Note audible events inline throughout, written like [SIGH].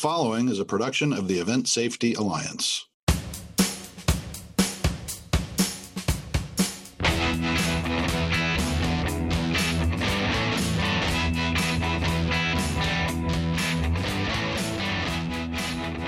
following is a production of the Event Safety Alliance.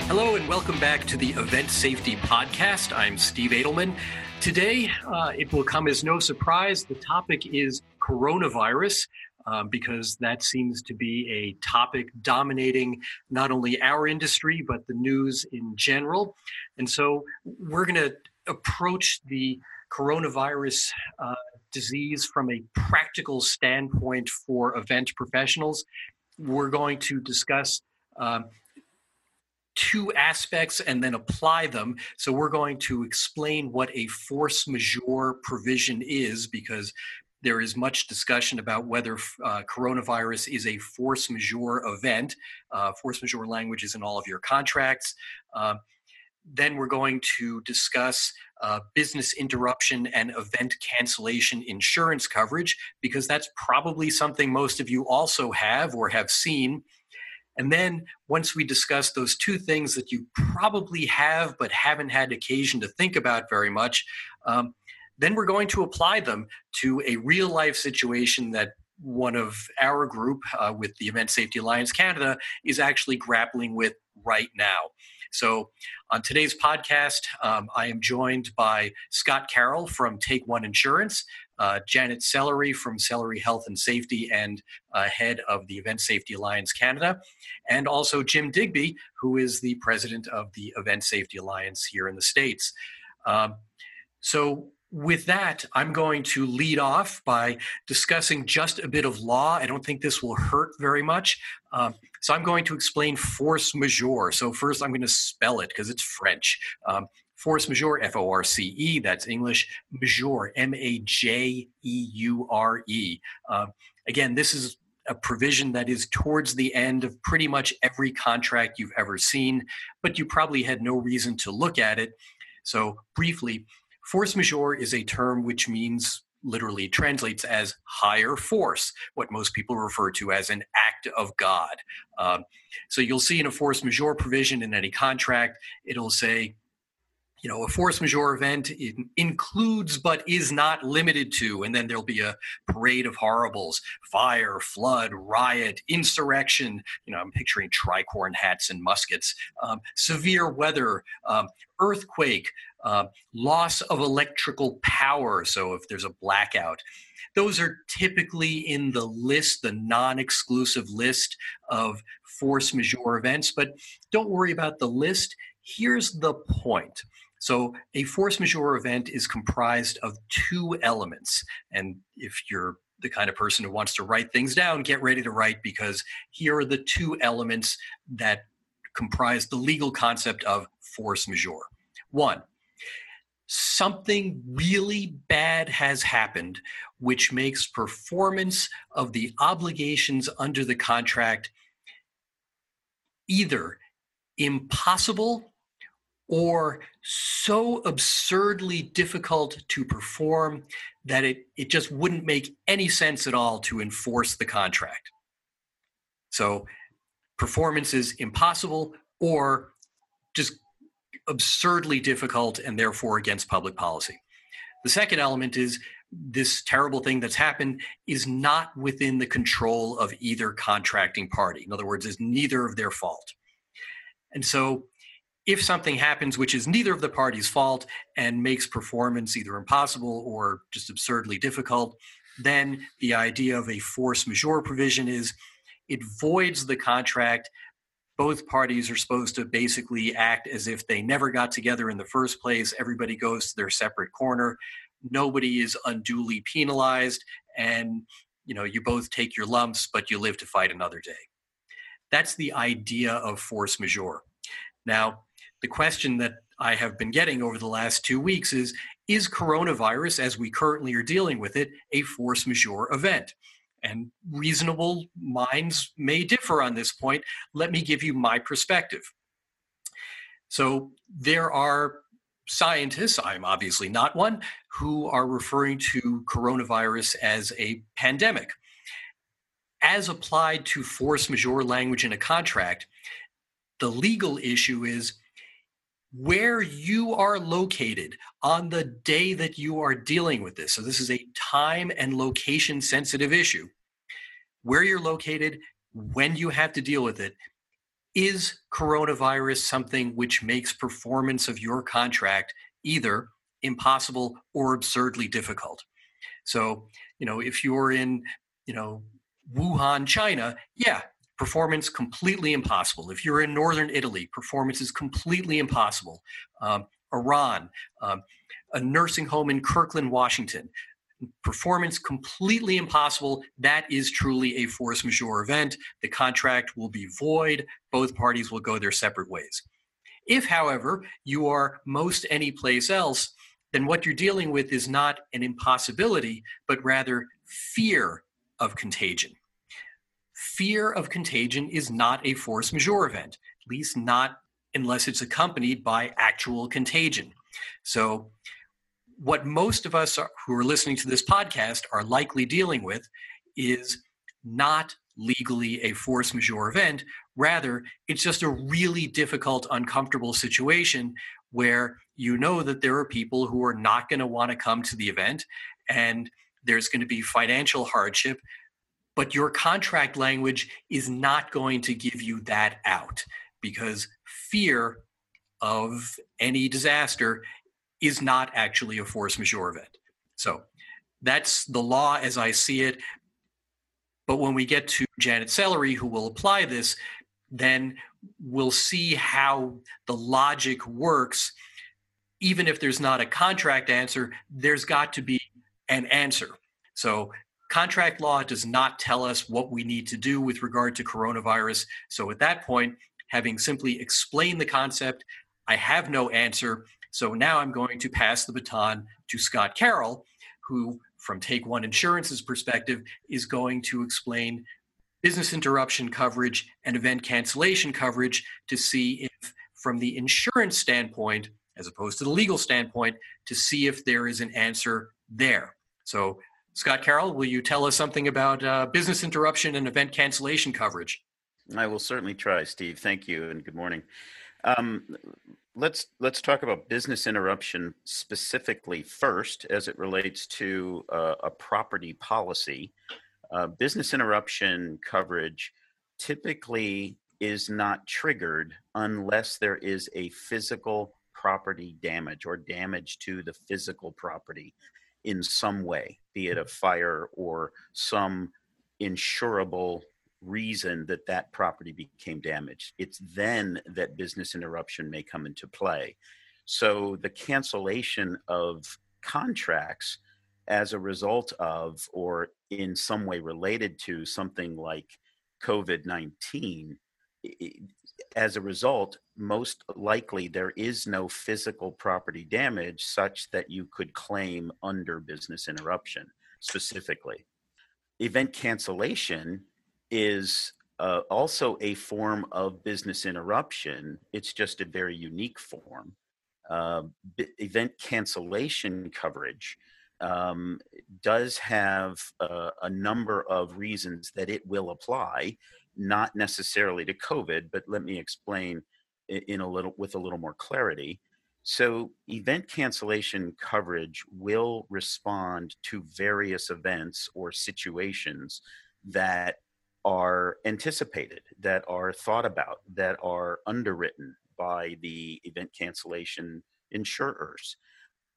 Hello and welcome back to the Event Safety Podcast. I'm Steve Adelman. Today, uh, it will come as no surprise. The topic is coronavirus. Um, because that seems to be a topic dominating not only our industry, but the news in general. And so we're going to approach the coronavirus uh, disease from a practical standpoint for event professionals. We're going to discuss um, two aspects and then apply them. So we're going to explain what a force majeure provision is because there is much discussion about whether uh, coronavirus is a force majeure event. Uh, force majeure language is in all of your contracts. Uh, then we're going to discuss uh, business interruption and event cancellation insurance coverage because that's probably something most of you also have or have seen and then once we discuss those two things that you probably have but haven't had occasion to think about very much, um, then we're going to apply them to a real life situation that one of our group uh, with the Event Safety Alliance Canada is actually grappling with right now. So, on today's podcast, um, I am joined by Scott Carroll from Take One Insurance, uh, Janet Sellery from Sellery Health and Safety and uh, head of the Event Safety Alliance Canada, and also Jim Digby, who is the president of the Event Safety Alliance here in the States. Um, so, with that, I'm going to lead off by discussing just a bit of law. I don't think this will hurt very much. Um, so I'm going to explain force majeure. So first, I'm going to spell it because it's French. Um, force majeure, F O R C E, that's English. Majeure, M A J E U R E. Uh, again, this is a provision that is towards the end of pretty much every contract you've ever seen, but you probably had no reason to look at it. So, briefly, Force majeure is a term which means literally translates as higher force, what most people refer to as an act of God. Um, so you'll see in a force majeure provision in any contract, it'll say, you know, a force majeure event includes but is not limited to, and then there'll be a parade of horribles fire, flood, riot, insurrection. You know, I'm picturing tricorn hats and muskets, um, severe weather, um, earthquake, uh, loss of electrical power. So if there's a blackout, those are typically in the list, the non exclusive list of force majeure events. But don't worry about the list. Here's the point. So, a force majeure event is comprised of two elements. And if you're the kind of person who wants to write things down, get ready to write because here are the two elements that comprise the legal concept of force majeure. One, something really bad has happened, which makes performance of the obligations under the contract either impossible or so absurdly difficult to perform that it, it just wouldn't make any sense at all to enforce the contract. So, performance is impossible or just absurdly difficult and therefore against public policy. The second element is this terrible thing that's happened is not within the control of either contracting party. In other words, is neither of their fault. And so if something happens which is neither of the parties' fault and makes performance either impossible or just absurdly difficult, then the idea of a force majeure provision is it voids the contract both parties are supposed to basically act as if they never got together in the first place. Everybody goes to their separate corner. Nobody is unduly penalized, and you know you both take your lumps, but you live to fight another day. That's the idea of force majeure. Now, the question that I have been getting over the last two weeks is: Is coronavirus, as we currently are dealing with it, a force majeure event? And reasonable minds may differ on this point. Let me give you my perspective. So, there are scientists, I'm obviously not one, who are referring to coronavirus as a pandemic. As applied to force majeure language in a contract, The legal issue is where you are located on the day that you are dealing with this. So, this is a time and location sensitive issue. Where you're located, when you have to deal with it, is coronavirus something which makes performance of your contract either impossible or absurdly difficult? So, you know, if you're in, you know, Wuhan, China, yeah, performance completely impossible. If you're in northern Italy, performance is completely impossible. Um, Iran, um, a nursing home in Kirkland, Washington, performance completely impossible. That is truly a force majeure event. The contract will be void. Both parties will go their separate ways. If, however, you are most any place else, then what you're dealing with is not an impossibility, but rather fear of contagion fear of contagion is not a force majeure event, at least not unless it's accompanied by actual contagion. So, what most of us are, who are listening to this podcast are likely dealing with is not legally a force majeure event. Rather, it's just a really difficult, uncomfortable situation where you know that there are people who are not going to want to come to the event and there's going to be financial hardship but your contract language is not going to give you that out because fear of any disaster is not actually a force majeure event. So that's the law as I see it. But when we get to Janet Sellery, who will apply this, then we'll see how the logic works. Even if there's not a contract answer, there's got to be an answer. So Contract law does not tell us what we need to do with regard to coronavirus. So at that point, having simply explained the concept, I have no answer. So now I'm going to pass the baton to Scott Carroll, who, from Take One Insurance's perspective, is going to explain business interruption coverage and event cancellation coverage to see if, from the insurance standpoint, as opposed to the legal standpoint, to see if there is an answer there. So Scott Carroll, will you tell us something about uh, business interruption and event cancellation coverage? I will certainly try, Steve. Thank you, and good morning. Um, let's let's talk about business interruption specifically first, as it relates to uh, a property policy. Uh, business interruption coverage typically is not triggered unless there is a physical property damage or damage to the physical property in some way, be it a fire or some insurable reason that that property became damaged. It's then that business interruption may come into play. So the cancellation of contracts as a result of or in some way related to something like COVID 19 as a result, most likely there is no physical property damage such that you could claim under business interruption specifically. Event cancellation is uh, also a form of business interruption, it's just a very unique form. Uh, b- event cancellation coverage um, does have uh, a number of reasons that it will apply not necessarily to COVID, but let me explain in a little with a little more clarity. So, event cancellation coverage will respond to various events or situations that are anticipated, that are thought about, that are underwritten by the event cancellation insurers.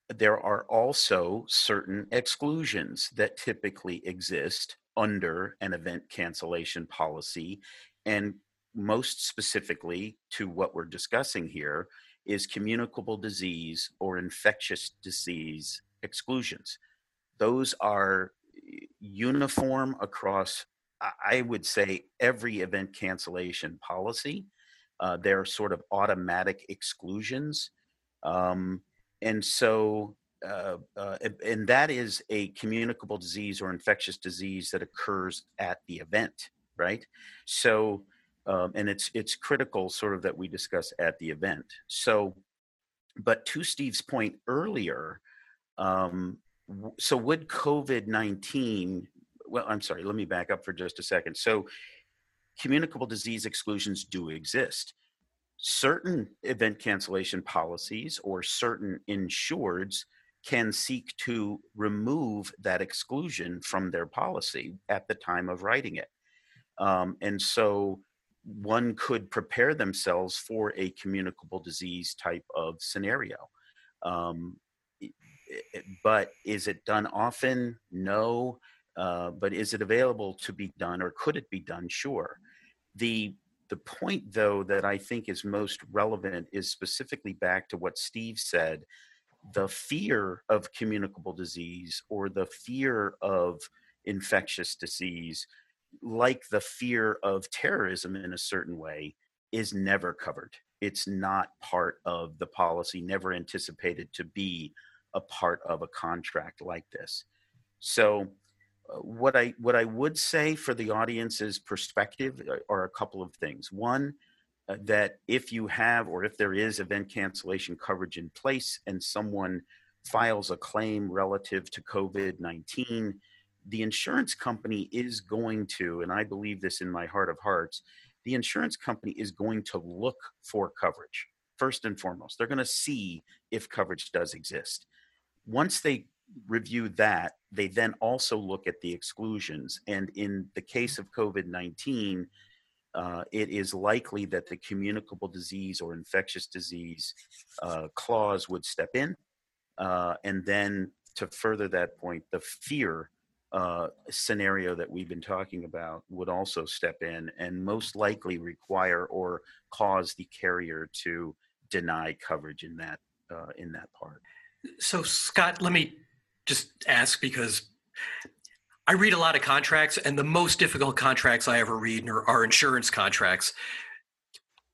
There are also certain exclusions that typically exist under an event cancellation policy. And most specifically to what we're discussing here is communicable disease or infectious disease exclusions. Those are uniform across, I would say, every event cancellation policy. Uh, they're sort of automatic exclusions. Um, and so uh, uh, and that is a communicable disease or infectious disease that occurs at the event, right? So, um, and it's it's critical, sort of, that we discuss at the event. So, but to Steve's point earlier, um, so would COVID nineteen? Well, I'm sorry. Let me back up for just a second. So, communicable disease exclusions do exist. Certain event cancellation policies or certain insureds can seek to remove that exclusion from their policy at the time of writing it. Um, and so one could prepare themselves for a communicable disease type of scenario. Um, but is it done often? No. Uh, but is it available to be done or could it be done? Sure. The the point though that I think is most relevant is specifically back to what Steve said the fear of communicable disease or the fear of infectious disease, like the fear of terrorism in a certain way, is never covered. It's not part of the policy, never anticipated to be a part of a contract like this. So, what I what I would say for the audience's perspective uh, are a couple of things. One, uh, that if you have or if there is event cancellation coverage in place and someone files a claim relative to COVID 19, the insurance company is going to, and I believe this in my heart of hearts, the insurance company is going to look for coverage first and foremost. They're going to see if coverage does exist. Once they review that, they then also look at the exclusions. And in the case of COVID 19, uh, it is likely that the communicable disease or infectious disease uh, clause would step in. Uh, and then to further that point, the fear uh, scenario that we've been talking about would also step in and most likely require or cause the carrier to deny coverage in that uh, in that part. So Scott, let me just ask because I read a lot of contracts, and the most difficult contracts I ever read are, are insurance contracts.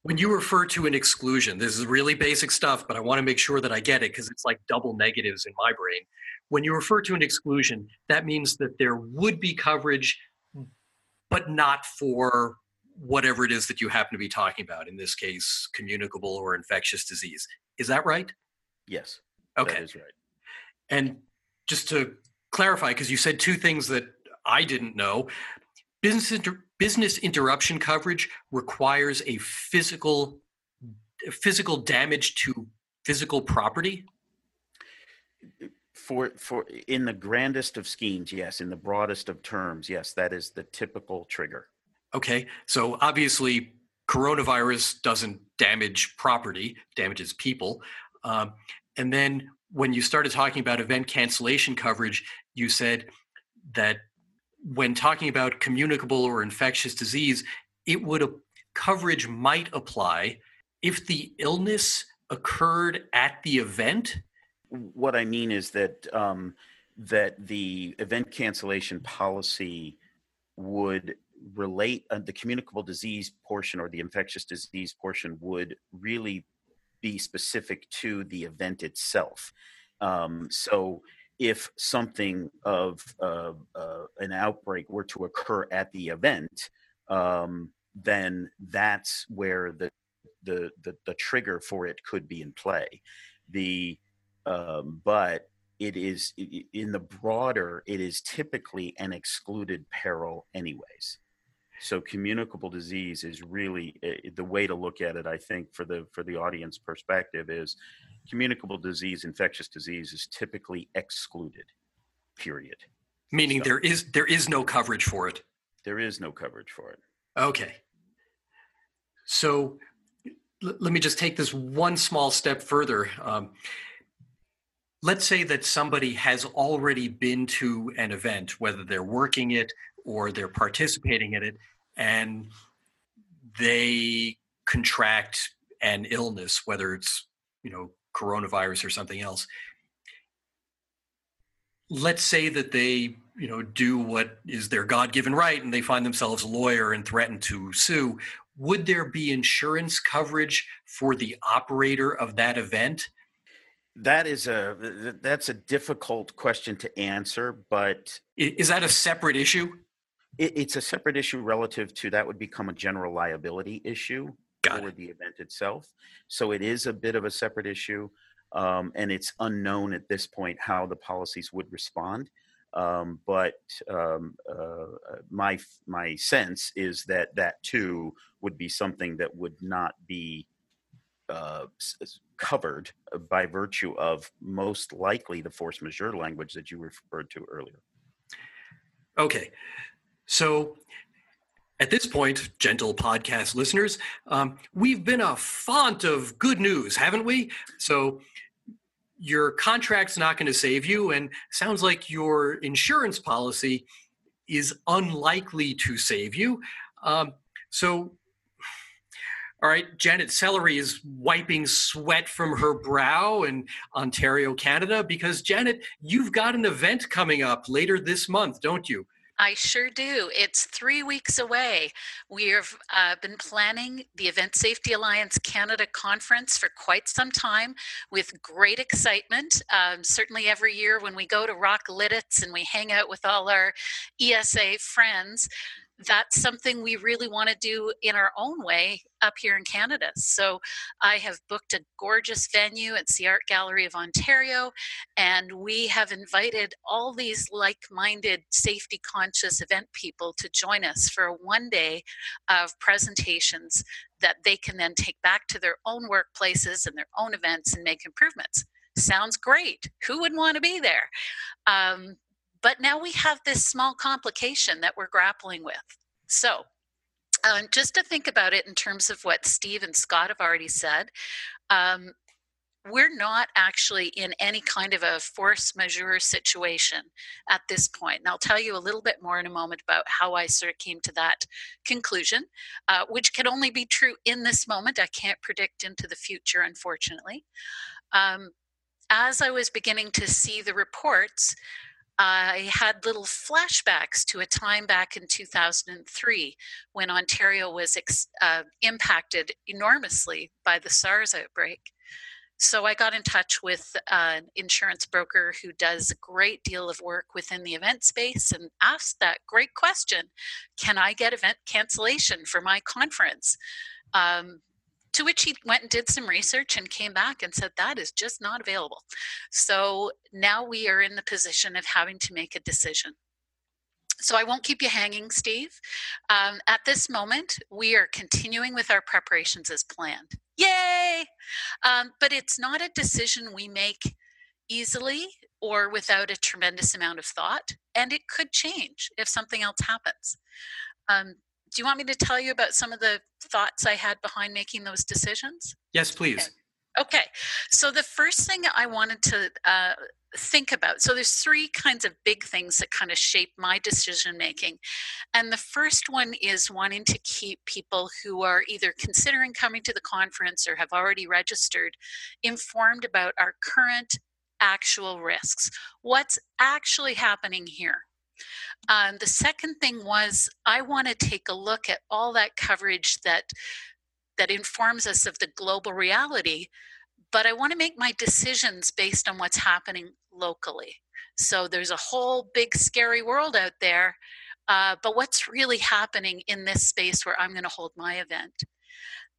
When you refer to an exclusion, this is really basic stuff, but I want to make sure that I get it because it's like double negatives in my brain. When you refer to an exclusion, that means that there would be coverage, but not for whatever it is that you happen to be talking about. In this case, communicable or infectious disease. Is that right? Yes. Okay. That is right. And just to clarify because you said two things that I didn't know. Business inter- business interruption coverage requires a physical physical damage to physical property. For for in the grandest of schemes, yes. In the broadest of terms, yes. That is the typical trigger. Okay, so obviously coronavirus doesn't damage property, damages people. Um, and then when you started talking about event cancellation coverage, you said that when talking about communicable or infectious disease, it would coverage might apply if the illness occurred at the event. What I mean is that um, that the event cancellation policy would relate uh, the communicable disease portion or the infectious disease portion would really be specific to the event itself. Um, so if something of uh, uh, an outbreak were to occur at the event, um, then that's where the, the, the the trigger for it could be in play. The um, but it is in the broader. It is typically an excluded peril, anyways. So communicable disease is really uh, the way to look at it. I think for the for the audience perspective is communicable disease, infectious disease is typically excluded. Period. Meaning so, there is there is no coverage for it. There is no coverage for it. Okay. So l- let me just take this one small step further. Um, let's say that somebody has already been to an event, whether they're working it or they're participating in it, and they contract an illness, whether it's you know coronavirus or something else. Let's say that they you know do what is their god-given right and they find themselves a lawyer and threaten to sue. Would there be insurance coverage for the operator of that event? That is a that's a difficult question to answer but is that a separate issue it, it's a separate issue relative to that would become a general liability issue Got for it. the event itself. So it is a bit of a separate issue, um, and it's unknown at this point how the policies would respond. Um, but um, uh, my my sense is that that too would be something that would not be uh, covered by virtue of most likely the force majeure language that you referred to earlier. Okay. So at this point, gentle podcast listeners, um, we've been a font of good news, haven't we? So your contract's not going to save you, and sounds like your insurance policy is unlikely to save you. Um, so all right, Janet Sellery is wiping sweat from her brow in Ontario, Canada, because Janet, you've got an event coming up later this month, don't you? I sure do. It's three weeks away. We've uh, been planning the Event Safety Alliance Canada conference for quite some time with great excitement. Um, certainly, every year when we go to Rock Lititz and we hang out with all our ESA friends, that's something we really want to do in our own way up here in Canada. So I have booked a gorgeous venue at the Art Gallery of Ontario, and we have invited all these like minded, safety conscious event people to join us for a one day of presentations that they can then take back to their own workplaces and their own events and make improvements. Sounds great. Who would want to be there? Um, but now we have this small complication that we're grappling with. So, um, just to think about it in terms of what Steve and Scott have already said, um, we're not actually in any kind of a force majeure situation at this point. And I'll tell you a little bit more in a moment about how I sort of came to that conclusion, uh, which can only be true in this moment. I can't predict into the future, unfortunately. Um, as I was beginning to see the reports, I had little flashbacks to a time back in 2003 when Ontario was ex- uh, impacted enormously by the SARS outbreak. So I got in touch with an insurance broker who does a great deal of work within the event space and asked that great question Can I get event cancellation for my conference? Um, to which he went and did some research and came back and said that is just not available. So now we are in the position of having to make a decision. So I won't keep you hanging, Steve. Um, at this moment, we are continuing with our preparations as planned. Yay! Um, but it's not a decision we make easily or without a tremendous amount of thought, and it could change if something else happens. Um, do you want me to tell you about some of the thoughts I had behind making those decisions? Yes, please. Okay. okay. So the first thing I wanted to uh, think about so there's three kinds of big things that kind of shape my decision making and the first one is wanting to keep people who are either considering coming to the conference or have already registered informed about our current actual risks what's actually happening here um, the second thing was I want to take a look at all that coverage that that informs us of the global reality, but I want to make my decisions based on what's happening locally. So there's a whole big scary world out there, uh, but what's really happening in this space where I'm going to hold my event?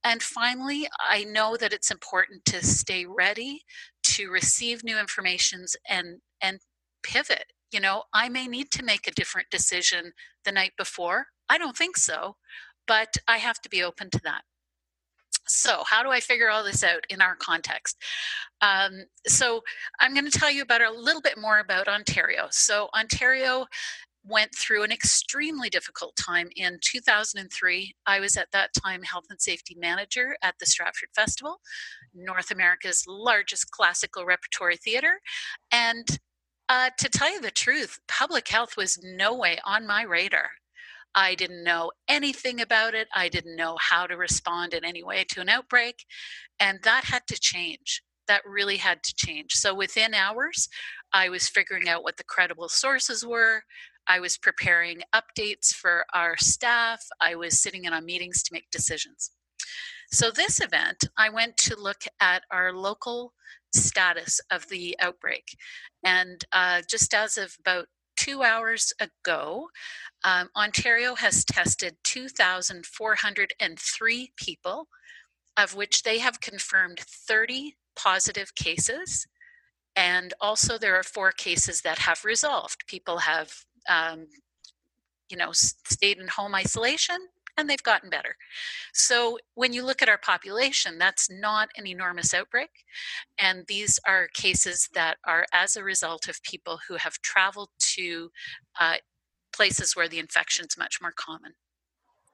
And finally, I know that it's important to stay ready to receive new informations and and pivot you know, I may need to make a different decision the night before. I don't think so, but I have to be open to that. So, how do I figure all this out in our context? Um, so, I'm going to tell you about a little bit more about Ontario. So, Ontario went through an extremely difficult time in 2003. I was at that time health and safety manager at the Stratford Festival, North America's largest classical repertory theater. And uh, to tell you the truth, public health was no way on my radar. I didn't know anything about it. I didn't know how to respond in any way to an outbreak. And that had to change. That really had to change. So within hours, I was figuring out what the credible sources were. I was preparing updates for our staff. I was sitting in on meetings to make decisions. So, this event, I went to look at our local status of the outbreak. And uh, just as of about two hours ago, um, Ontario has tested 2,403 people, of which they have confirmed 30 positive cases. And also, there are four cases that have resolved. People have, um, you know, stayed in home isolation and they've gotten better. So when you look at our population, that's not an enormous outbreak. And these are cases that are as a result of people who have traveled to uh, places where the infection is much more common.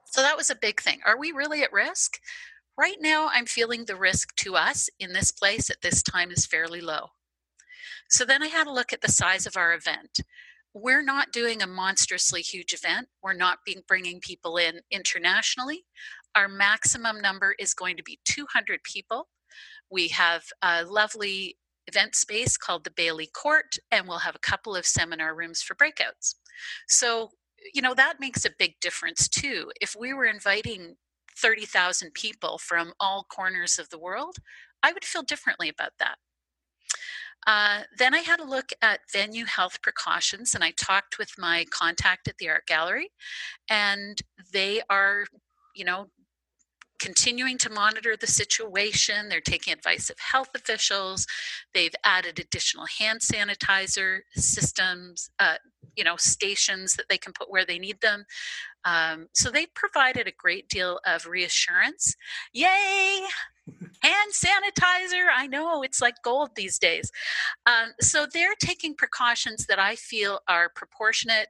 So that was a big thing. Are we really at risk? Right now, I'm feeling the risk to us in this place at this time is fairly low. So then I had a look at the size of our event. We're not doing a monstrously huge event. We're not being bringing people in internationally. Our maximum number is going to be 200 people. We have a lovely event space called the Baillie Court, and we'll have a couple of seminar rooms for breakouts. So, you know, that makes a big difference too. If we were inviting 30,000 people from all corners of the world, I would feel differently about that. Uh, then I had a look at venue health precautions and I talked with my contact at the art gallery, and they are, you know, continuing to monitor the situation. They're taking advice of health officials. They've added additional hand sanitizer systems, uh, you know, stations that they can put where they need them. Um, so they've provided a great deal of reassurance. Yay! Hand sanitizer. I know it's like gold these days. Um, so they're taking precautions that I feel are proportionate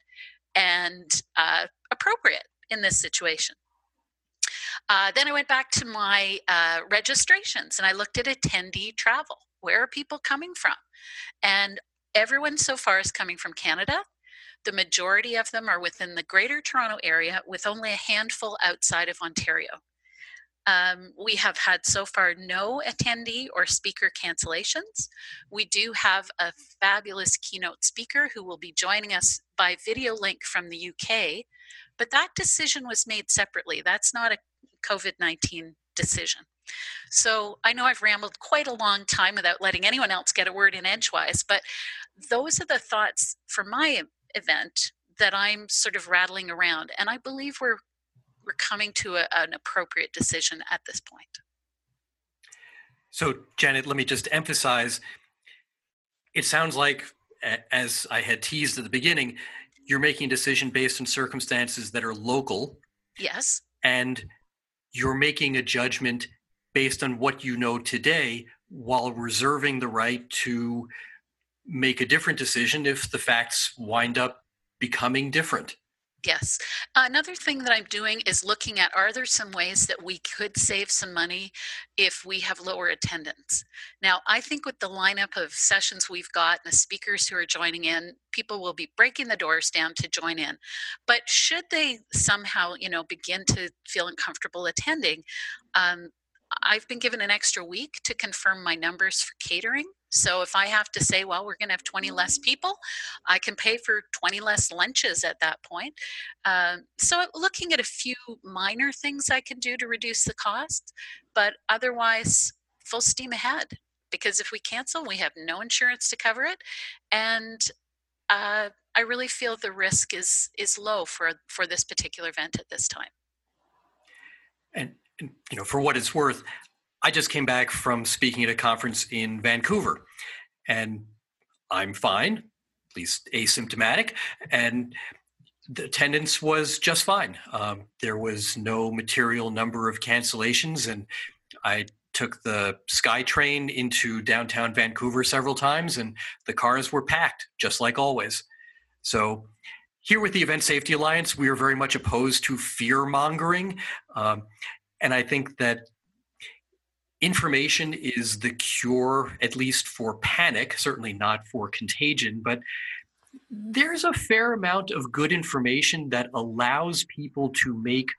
and uh, appropriate in this situation. Uh, then I went back to my uh, registrations and I looked at attendee travel. Where are people coming from? And everyone so far is coming from Canada. The majority of them are within the Greater Toronto Area, with only a handful outside of Ontario. Um, we have had so far no attendee or speaker cancellations. We do have a fabulous keynote speaker who will be joining us by video link from the UK, but that decision was made separately. That's not a COVID 19 decision. So I know I've rambled quite a long time without letting anyone else get a word in edgewise, but those are the thoughts for my event that I'm sort of rattling around. And I believe we're we're coming to a, an appropriate decision at this point. So, Janet, let me just emphasize it sounds like, as I had teased at the beginning, you're making a decision based on circumstances that are local. Yes. And you're making a judgment based on what you know today while reserving the right to make a different decision if the facts wind up becoming different. Yes. Another thing that I'm doing is looking at are there some ways that we could save some money if we have lower attendance? Now, I think with the lineup of sessions we've got and the speakers who are joining in, people will be breaking the doors down to join in. But should they somehow, you know, begin to feel uncomfortable attending, um, I've been given an extra week to confirm my numbers for catering. So if I have to say, well, we're going to have 20 less people, I can pay for 20 less lunches at that point. Um, so looking at a few minor things I can do to reduce the cost, but otherwise, full steam ahead. Because if we cancel, we have no insurance to cover it, and uh, I really feel the risk is is low for for this particular event at this time. And you know, for what it's worth, I just came back from speaking at a conference in Vancouver, and I'm fine, at least asymptomatic, and the attendance was just fine. Um, there was no material number of cancellations, and I took the SkyTrain into downtown Vancouver several times, and the cars were packed, just like always. So, here with the Event Safety Alliance, we are very much opposed to fear mongering. Um, and I think that information is the cure, at least for panic, certainly not for contagion, but there's a fair amount of good information that allows people to make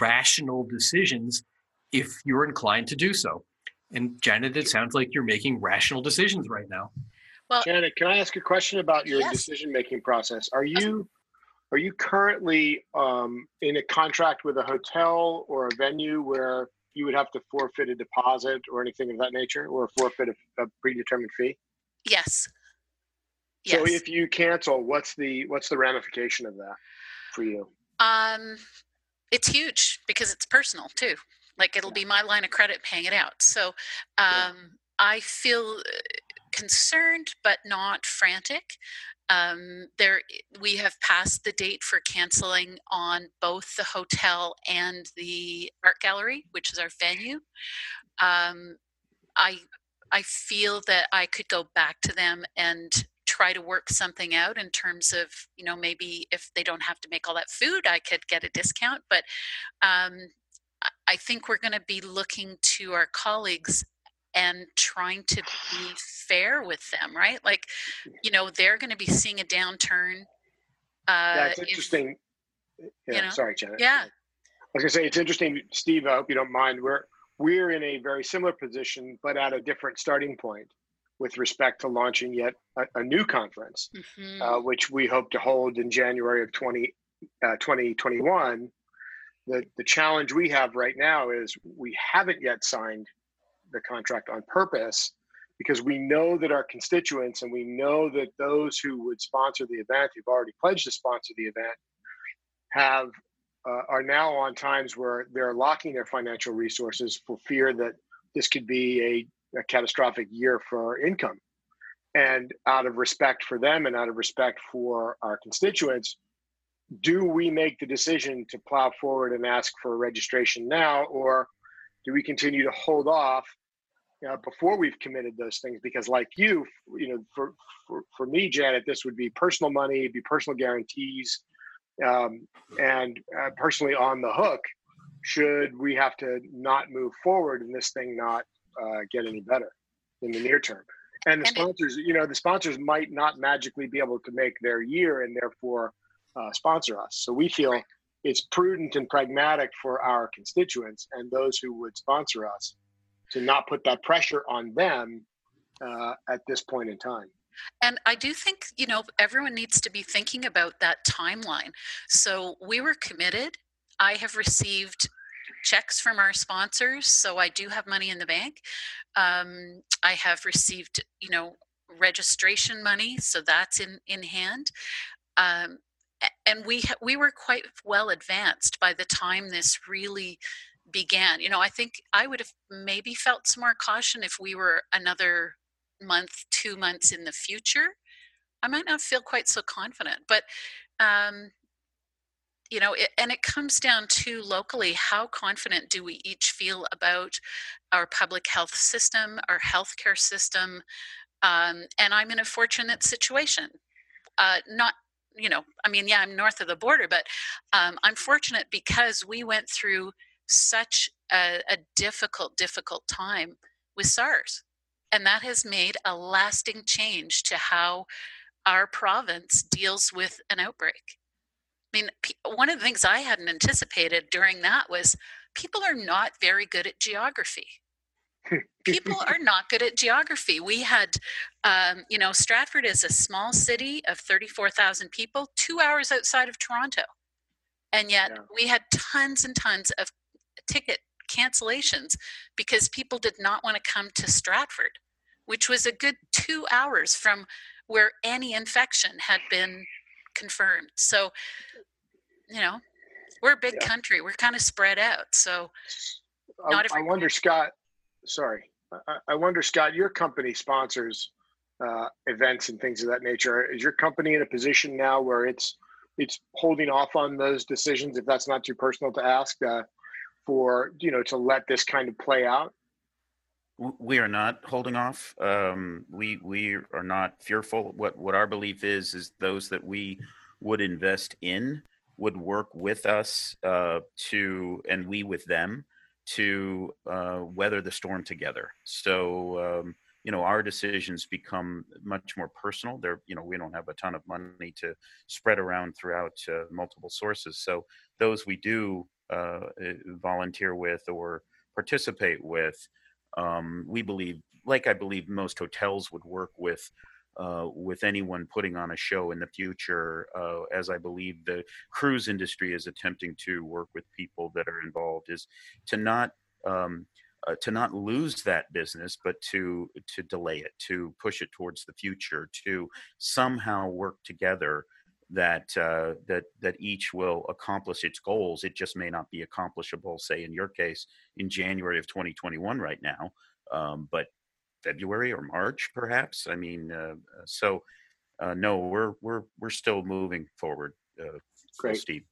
rational decisions if you're inclined to do so. And Janet, it sounds like you're making rational decisions right now. Well, Janet, can I ask a question about your yes. decision making process? Are you are you currently um, in a contract with a hotel or a venue where you would have to forfeit a deposit or anything of that nature, or forfeit a, a predetermined fee? Yes. So yes. if you cancel, what's the what's the ramification of that for you? Um, it's huge because it's personal too. Like it'll be my line of credit paying it out. So um, yeah. I feel uh, concerned but not frantic. Um, there, we have passed the date for canceling on both the hotel and the art gallery, which is our venue. Um, I I feel that I could go back to them and try to work something out in terms of you know maybe if they don't have to make all that food, I could get a discount. But um, I think we're going to be looking to our colleagues and trying to be fair with them, right? Like, you know, they're going to be seeing a downturn. Uh, yeah, it's interesting. If, yeah, you know, sorry, Janet. Yeah. Like I say it's interesting, Steve. I hope you don't mind. We're we're in a very similar position, but at a different starting point with respect to launching yet a, a new conference, mm-hmm. uh, which we hope to hold in January of 20, uh, 2021. The, the challenge we have right now is we haven't yet signed the contract on purpose because we know that our constituents and we know that those who would sponsor the event, who've already pledged to sponsor the event, have uh, are now on times where they're locking their financial resources for fear that this could be a, a catastrophic year for income. And out of respect for them and out of respect for our constituents, do we make the decision to plow forward and ask for registration now, or do we continue to hold off uh, before we've committed those things because like you you know for, for for me janet this would be personal money be personal guarantees um, and uh, personally on the hook should we have to not move forward and this thing not uh, get any better in the near term? And the sponsors you know the sponsors might not magically be able to make their year and therefore uh, sponsor us. So we feel it's prudent and pragmatic for our constituents and those who would sponsor us to not put that pressure on them uh, at this point in time. And I do think, you know, everyone needs to be thinking about that timeline. So we were committed. I have received checks from our sponsors, so I do have money in the bank. Um, I have received, you know, registration money, so that's in in hand. Um, and we we were quite well advanced by the time this really began. You know, I think I would have maybe felt some more caution if we were another month, two months in the future. I might not feel quite so confident, but um, you know, it, and it comes down to locally how confident do we each feel about our public health system, our healthcare system, um, and I'm in a fortunate situation. Uh, not you know, I mean, yeah, I'm north of the border, but um, I'm fortunate because we went through such a, a difficult, difficult time with SARS. And that has made a lasting change to how our province deals with an outbreak. I mean, one of the things I hadn't anticipated during that was people are not very good at geography. people are [LAUGHS] not good at geography. We had, um, you know, Stratford is a small city of 34,000 people, two hours outside of Toronto. And yet yeah. we had tons and tons of ticket cancellations because people did not want to come to Stratford, which was a good two hours from where any infection had been confirmed. So, you know, we're a big yeah. country. We're kind of spread out. So, not I, I wonder, Scott. Sorry, I, I, wonder, Scott. Your company sponsors uh, events and things of that nature. Is your company in a position now where it's it's holding off on those decisions? If that's not too personal to ask, uh, for you know to let this kind of play out? We are not holding off. Um, we we are not fearful. What what our belief is is those that we would invest in would work with us uh, to, and we with them to uh, weather the storm together. So um, you know our decisions become much more personal. There, you know, we don't have a ton of money to spread around throughout uh, multiple sources. So those we do uh, eh, volunteer with or participate with. Um, we believe, like I believe most hotels would work with uh, with anyone putting on a show in the future, uh, as I believe the cruise industry is attempting to work with people that are involved, is to not um, uh, to not lose that business, but to to delay it, to push it towards the future, to somehow work together that uh, that that each will accomplish its goals. It just may not be accomplishable, say in your case, in January of 2021 right now, um, but February or March, perhaps. I mean, uh, so uh, no, we're we're we're still moving forward. Uh, Great, Steve.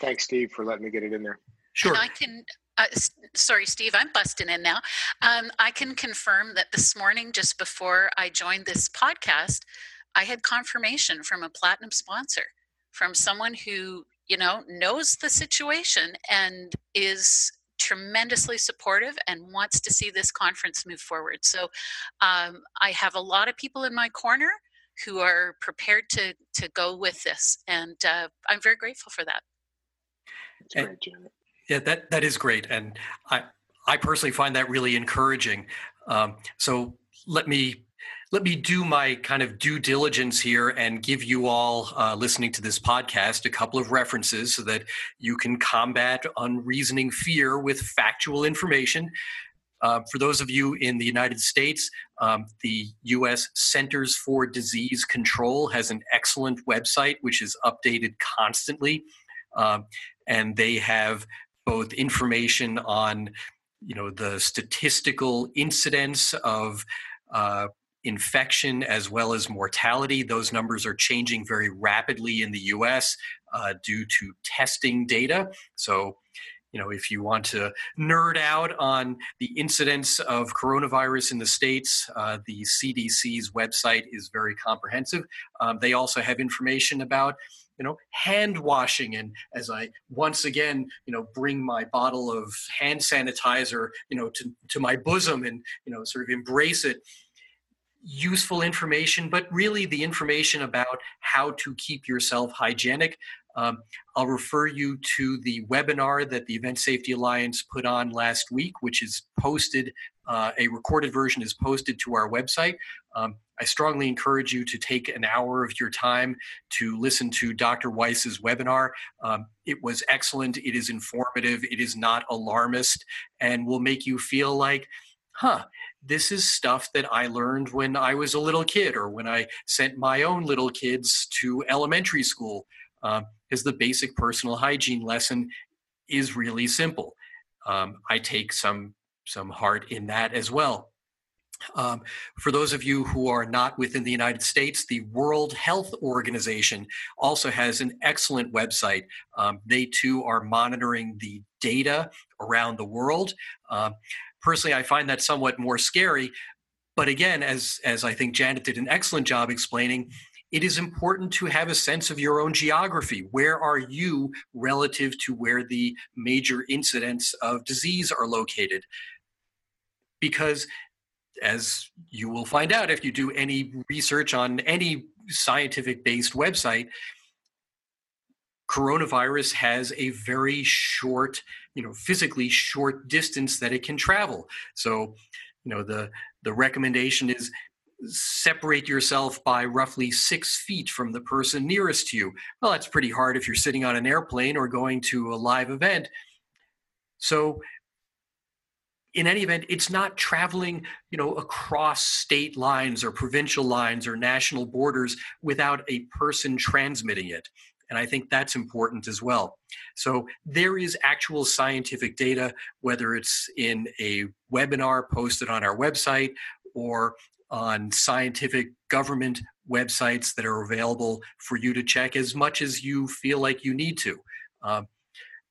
Thanks, Steve, for letting me get it in there. Sure. And I can, uh, sorry, Steve, I'm busting in now. Um, I can confirm that this morning, just before I joined this podcast, I had confirmation from a platinum sponsor, from someone who, you know, knows the situation and is tremendously supportive and wants to see this conference move forward. So um, I have a lot of people in my corner who are prepared to to go with this, and uh, I'm very grateful for that. It's And- great, Janet. Yeah, that that is great, and I I personally find that really encouraging. Um, so let me let me do my kind of due diligence here and give you all uh, listening to this podcast a couple of references so that you can combat unreasoning fear with factual information. Uh, for those of you in the United States, um, the U.S. Centers for Disease Control has an excellent website which is updated constantly, um, and they have both information on you know the statistical incidence of uh, infection as well as mortality. Those numbers are changing very rapidly in the us uh, due to testing data. So you know if you want to nerd out on the incidence of coronavirus in the states uh, the cdc's website is very comprehensive. Um, they also have information about you know hand washing. And as i once again you know bring my bottle of hand sanitizer you know to, to my bosom and you know sort of embrace it useful information but really the information about how to keep yourself hygienic um, i'll refer you to the webinar that the event safety alliance put on last week which is posted uh, a recorded version is posted to our website um, I strongly encourage you to take an hour of your time to listen to Dr. Weiss's webinar. Um, it was excellent. It is informative. It is not alarmist and will make you feel like, huh, this is stuff that I learned when I was a little kid or when I sent my own little kids to elementary school. Because the basic personal hygiene lesson is really simple. Um, I take some some heart in that as well. Um, for those of you who are not within the United States, the World Health Organization also has an excellent website. Um, they too are monitoring the data around the world. Um, personally, I find that somewhat more scary. But again, as, as I think Janet did an excellent job explaining, it is important to have a sense of your own geography. Where are you relative to where the major incidents of disease are located? Because as you will find out if you do any research on any scientific based website, coronavirus has a very short, you know, physically short distance that it can travel. So, you know, the the recommendation is separate yourself by roughly six feet from the person nearest to you. Well, that's pretty hard if you're sitting on an airplane or going to a live event. So in any event, it's not traveling, you know, across state lines or provincial lines or national borders without a person transmitting it. And I think that's important as well. So there is actual scientific data, whether it's in a webinar posted on our website or on scientific government websites that are available for you to check as much as you feel like you need to. Um,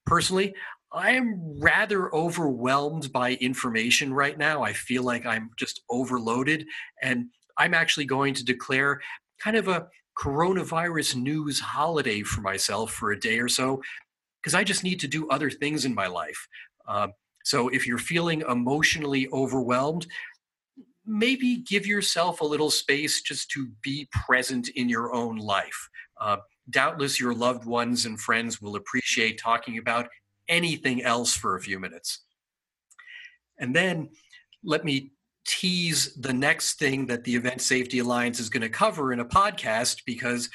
personally, I am rather overwhelmed by information right now. I feel like I'm just overloaded, and I'm actually going to declare kind of a coronavirus news holiday for myself for a day or so because I just need to do other things in my life. Uh, so if you're feeling emotionally overwhelmed, maybe give yourself a little space just to be present in your own life. Uh, doubtless your loved ones and friends will appreciate talking about anything else for a few minutes. And then let me tease the next thing that the Event Safety Alliance is going to cover in a podcast because,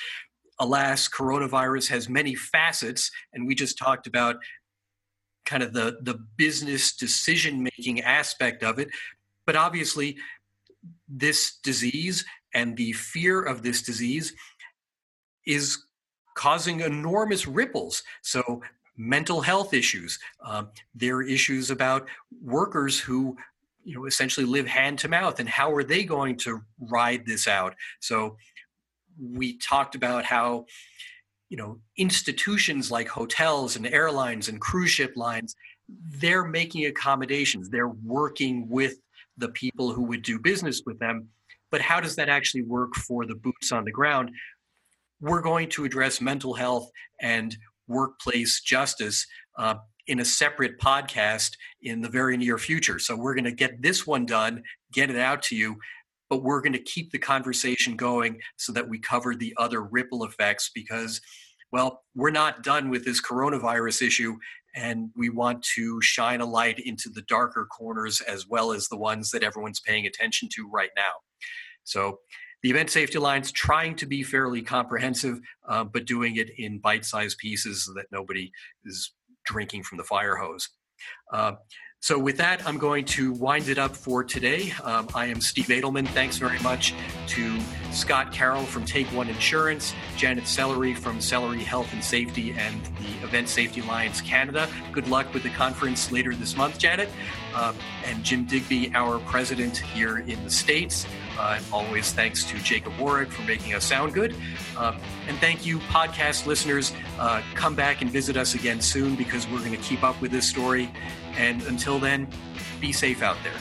alas, coronavirus has many facets, and we just talked about kind of the, the business decision making aspect of it. But obviously, this disease and the fear of this disease is causing enormous ripples. So, mental health issues, um, there are issues about workers who you know essentially live hand to mouth and how are they going to ride this out? So we talked about how you know institutions like hotels and airlines and cruise ship lines they're making accommodations. They're working with the people who would do business with them. But how does that actually work for the boots on the ground? We're going to address mental health and workplace justice uh, in a separate podcast in the very near future. So we're going to get this one done, get it out to you, but we're going to keep the conversation going so that we cover the other ripple effects because, well, we're not done with this coronavirus issue. And we want to shine a light into the darker corners as well as the ones that everyone's paying attention to right now. So, the Event Safety Alliance trying to be fairly comprehensive, uh, but doing it in bite sized pieces so that nobody is drinking from the fire hose. Uh, so, with that, I'm going to wind it up for today. Um, I am Steve Adelman. Thanks very much to Scott Carroll from Take One Insurance, Janet Sellery from Sellery Health and Safety, and the Event Safety Alliance Canada. Good luck with the conference later this month, Janet. Uh, and Jim Digby, our president here in the States. Uh, always thanks to Jacob Warwick for making us sound good. Uh, and thank you, podcast listeners. Uh, come back and visit us again soon because we're going to keep up with this story. And until then, be safe out there.